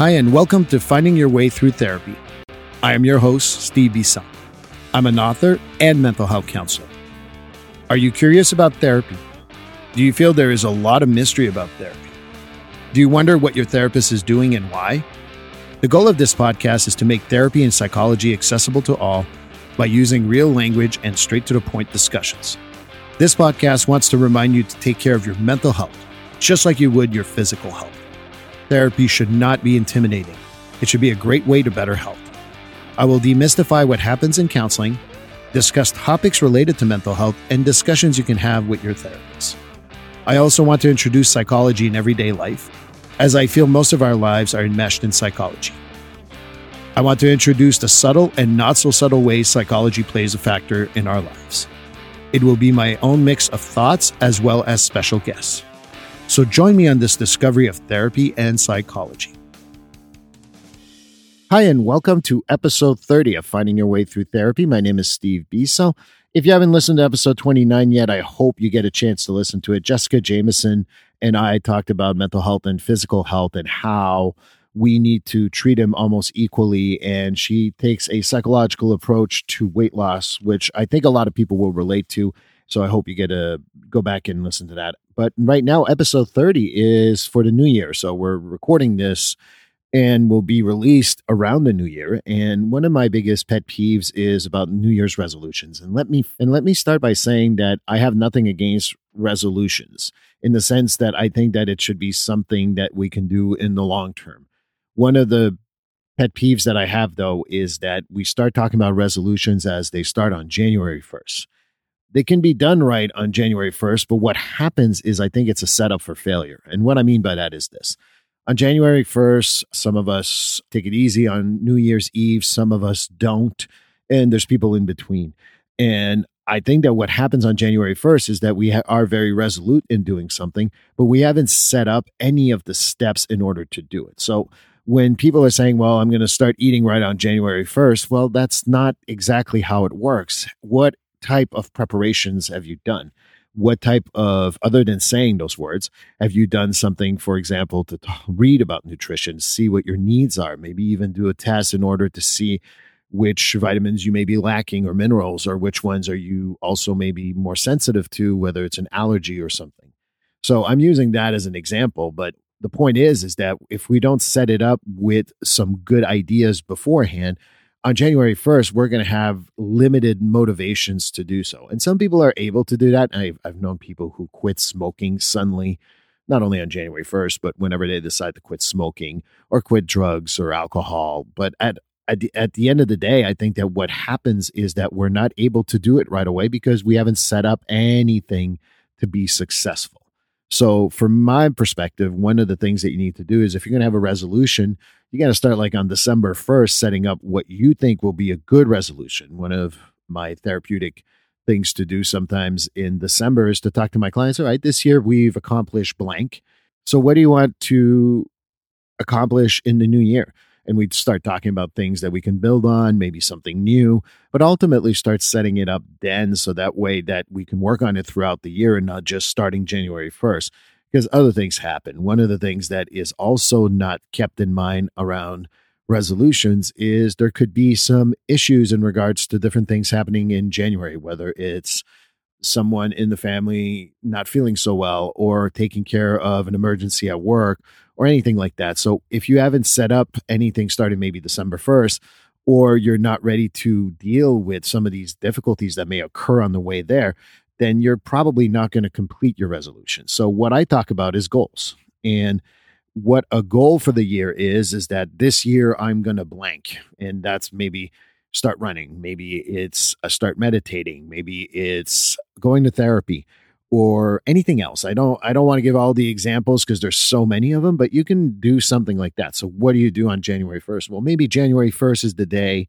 Hi, and welcome to Finding Your Way Through Therapy. I am your host, Steve Bisa. I'm an author and mental health counselor. Are you curious about therapy? Do you feel there is a lot of mystery about therapy? Do you wonder what your therapist is doing and why? The goal of this podcast is to make therapy and psychology accessible to all by using real language and straight to the point discussions. This podcast wants to remind you to take care of your mental health, just like you would your physical health. Therapy should not be intimidating, it should be a great way to better health. I will demystify what happens in counseling, discuss topics related to mental health, and discussions you can have with your therapist. I also want to introduce psychology in everyday life, as I feel most of our lives are enmeshed in psychology. I want to introduce the subtle and not so subtle ways psychology plays a factor in our lives. It will be my own mix of thoughts as well as special guests. So join me on this discovery of therapy and psychology. Hi, and welcome to episode 30 of Finding Your Way Through Therapy. My name is Steve Biso. If you haven't listened to episode 29 yet, I hope you get a chance to listen to it. Jessica Jameson and I talked about mental health and physical health and how we need to treat them almost equally. And she takes a psychological approach to weight loss, which I think a lot of people will relate to. So I hope you get to go back and listen to that. But right now, episode 30 is for the new year. So we're recording this and will be released around the new year. And one of my biggest pet peeves is about New Year's resolutions. And let me and let me start by saying that I have nothing against resolutions in the sense that I think that it should be something that we can do in the long term. One of the pet peeves that I have though is that we start talking about resolutions as they start on January 1st. They can be done right on January 1st, but what happens is I think it's a setup for failure. And what I mean by that is this on January 1st, some of us take it easy on New Year's Eve, some of us don't, and there's people in between. And I think that what happens on January 1st is that we ha- are very resolute in doing something, but we haven't set up any of the steps in order to do it. So when people are saying, well, I'm going to start eating right on January 1st, well, that's not exactly how it works. What type of preparations have you done? what type of other than saying those words have you done something for example to t- read about nutrition see what your needs are maybe even do a test in order to see which vitamins you may be lacking or minerals or which ones are you also maybe more sensitive to whether it's an allergy or something so i'm using that as an example but the point is is that if we don't set it up with some good ideas beforehand on January 1st, we're going to have limited motivations to do so. And some people are able to do that. I've, I've known people who quit smoking suddenly, not only on January 1st, but whenever they decide to quit smoking or quit drugs or alcohol. But at, at the, at the end of the day, I think that what happens is that we're not able to do it right away because we haven't set up anything to be successful. So, from my perspective, one of the things that you need to do is if you're going to have a resolution, you got to start like on December 1st, setting up what you think will be a good resolution. One of my therapeutic things to do sometimes in December is to talk to my clients. All right, this year we've accomplished blank. So, what do you want to accomplish in the new year? And we'd start talking about things that we can build on, maybe something new, but ultimately start setting it up then so that way that we can work on it throughout the year and not just starting January 1st because other things happen. One of the things that is also not kept in mind around resolutions is there could be some issues in regards to different things happening in January, whether it's someone in the family not feeling so well or taking care of an emergency at work or anything like that. So if you haven't set up anything starting maybe December 1st, or you're not ready to deal with some of these difficulties that may occur on the way there, then you're probably not going to complete your resolution. So what I talk about is goals. And what a goal for the year is is that this year I'm going to blank and that's maybe start running, maybe it's a start meditating, maybe it's going to therapy, or anything else. I don't I don't want to give all the examples because there's so many of them, but you can do something like that. So what do you do on January 1st? Well, maybe January 1st is the day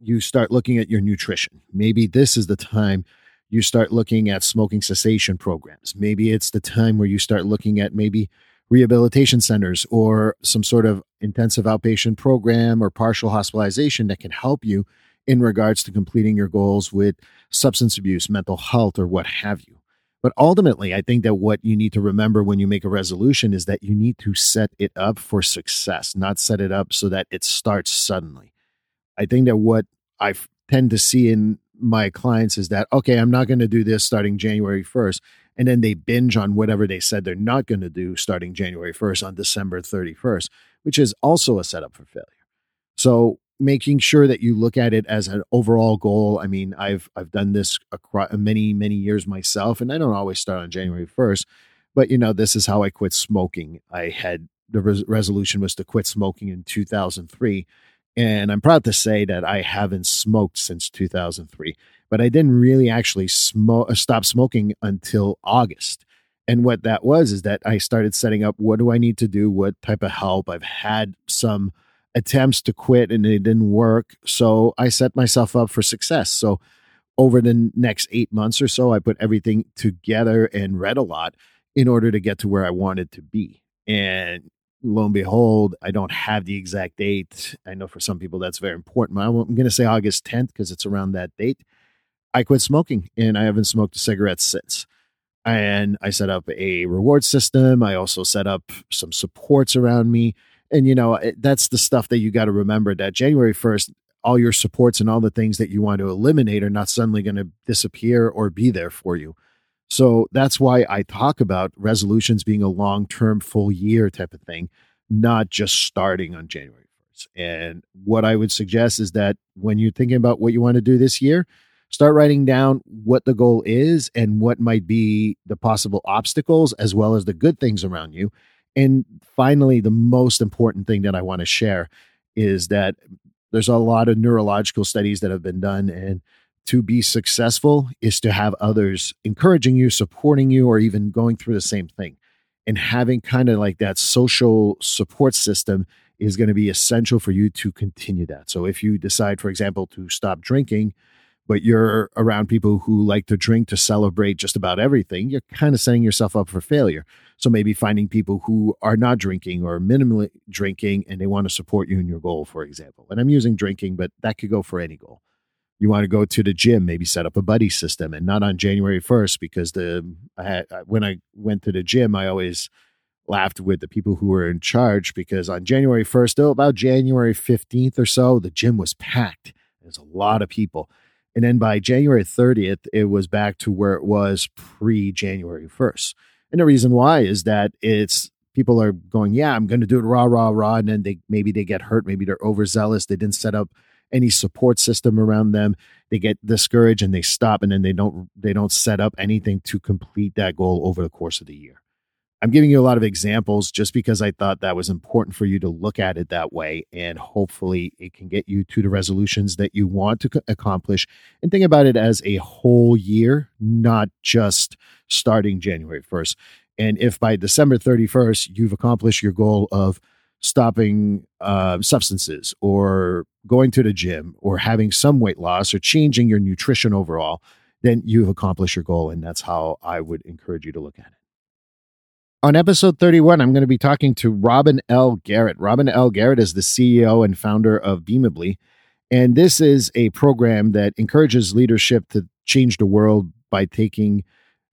you start looking at your nutrition. Maybe this is the time you start looking at smoking cessation programs. Maybe it's the time where you start looking at maybe rehabilitation centers or some sort of intensive outpatient program or partial hospitalization that can help you in regards to completing your goals with substance abuse, mental health, or what have you. But ultimately, I think that what you need to remember when you make a resolution is that you need to set it up for success, not set it up so that it starts suddenly. I think that what I tend to see in my clients is that, okay, I'm not going to do this starting January 1st. And then they binge on whatever they said they're not going to do starting January 1st on December 31st, which is also a setup for failure. So making sure that you look at it as an overall goal. I mean, I've I've done this across many many years myself, and I don't always start on January first, but you know, this is how I quit smoking. I had the res- resolution was to quit smoking in 2003, and I'm proud to say that I haven't smoked since 2003. But I didn't really actually smoke uh, stop smoking until August. And what that was is that I started setting up what do I need to do, what type of help. I've had some attempts to quit and it didn't work. So I set myself up for success. So over the next eight months or so, I put everything together and read a lot in order to get to where I wanted to be. And lo and behold, I don't have the exact date. I know for some people that's very important. I'm going to say August 10th because it's around that date. I quit smoking and I haven't smoked a cigarette since. And I set up a reward system. I also set up some supports around me and you know that's the stuff that you got to remember that january 1st all your supports and all the things that you want to eliminate are not suddenly going to disappear or be there for you so that's why i talk about resolutions being a long-term full year type of thing not just starting on january 1st and what i would suggest is that when you're thinking about what you want to do this year start writing down what the goal is and what might be the possible obstacles as well as the good things around you. And finally, the most important thing that I want to share is that there's a lot of neurological studies that have been done and to be successful is to have others encouraging you, supporting you, or even going through the same thing. And having kind of like that social support system is going to be essential for you to continue that. So if you decide, for example, to stop drinking, but you're around people who like to drink to celebrate just about everything, you're kind of setting yourself up for failure. So maybe finding people who are not drinking or minimally drinking and they want to support you in your goal, for example. And I'm using drinking, but that could go for any goal. You want to go to the gym, maybe set up a buddy system and not on January 1st because the I had, when I went to the gym, I always laughed with the people who were in charge because on January 1st, though about January 15th or so, the gym was packed. There's a lot of people and then by January 30th, it was back to where it was pre January 1st. And the reason why is that it's people are going, yeah, I'm going to do it raw, raw, raw. And then they maybe they get hurt. Maybe they're overzealous. They didn't set up any support system around them. They get discouraged and they stop and then they don't they don't set up anything to complete that goal over the course of the year. I'm giving you a lot of examples just because I thought that was important for you to look at it that way. And hopefully it can get you to the resolutions that you want to accomplish. And think about it as a whole year, not just starting January 1st. And if by December 31st, you've accomplished your goal of stopping uh, substances or going to the gym or having some weight loss or changing your nutrition overall, then you've accomplished your goal. And that's how I would encourage you to look at it. On episode 31, I'm going to be talking to Robin L. Garrett. Robin L. Garrett is the CEO and founder of Beamably. And this is a program that encourages leadership to change the world by taking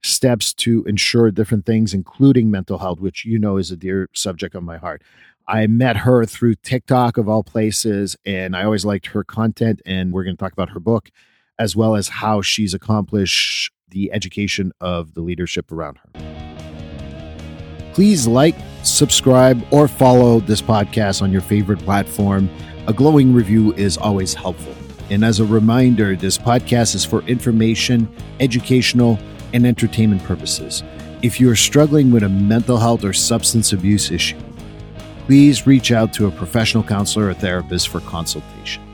steps to ensure different things, including mental health, which you know is a dear subject of my heart. I met her through TikTok of all places, and I always liked her content. And we're going to talk about her book as well as how she's accomplished the education of the leadership around her please like, subscribe, or follow this podcast on your favorite platform. A glowing review is always helpful. And as a reminder, this podcast is for information, educational, and entertainment purposes. If you are struggling with a mental health or substance abuse issue, please reach out to a professional counselor or therapist for consultation.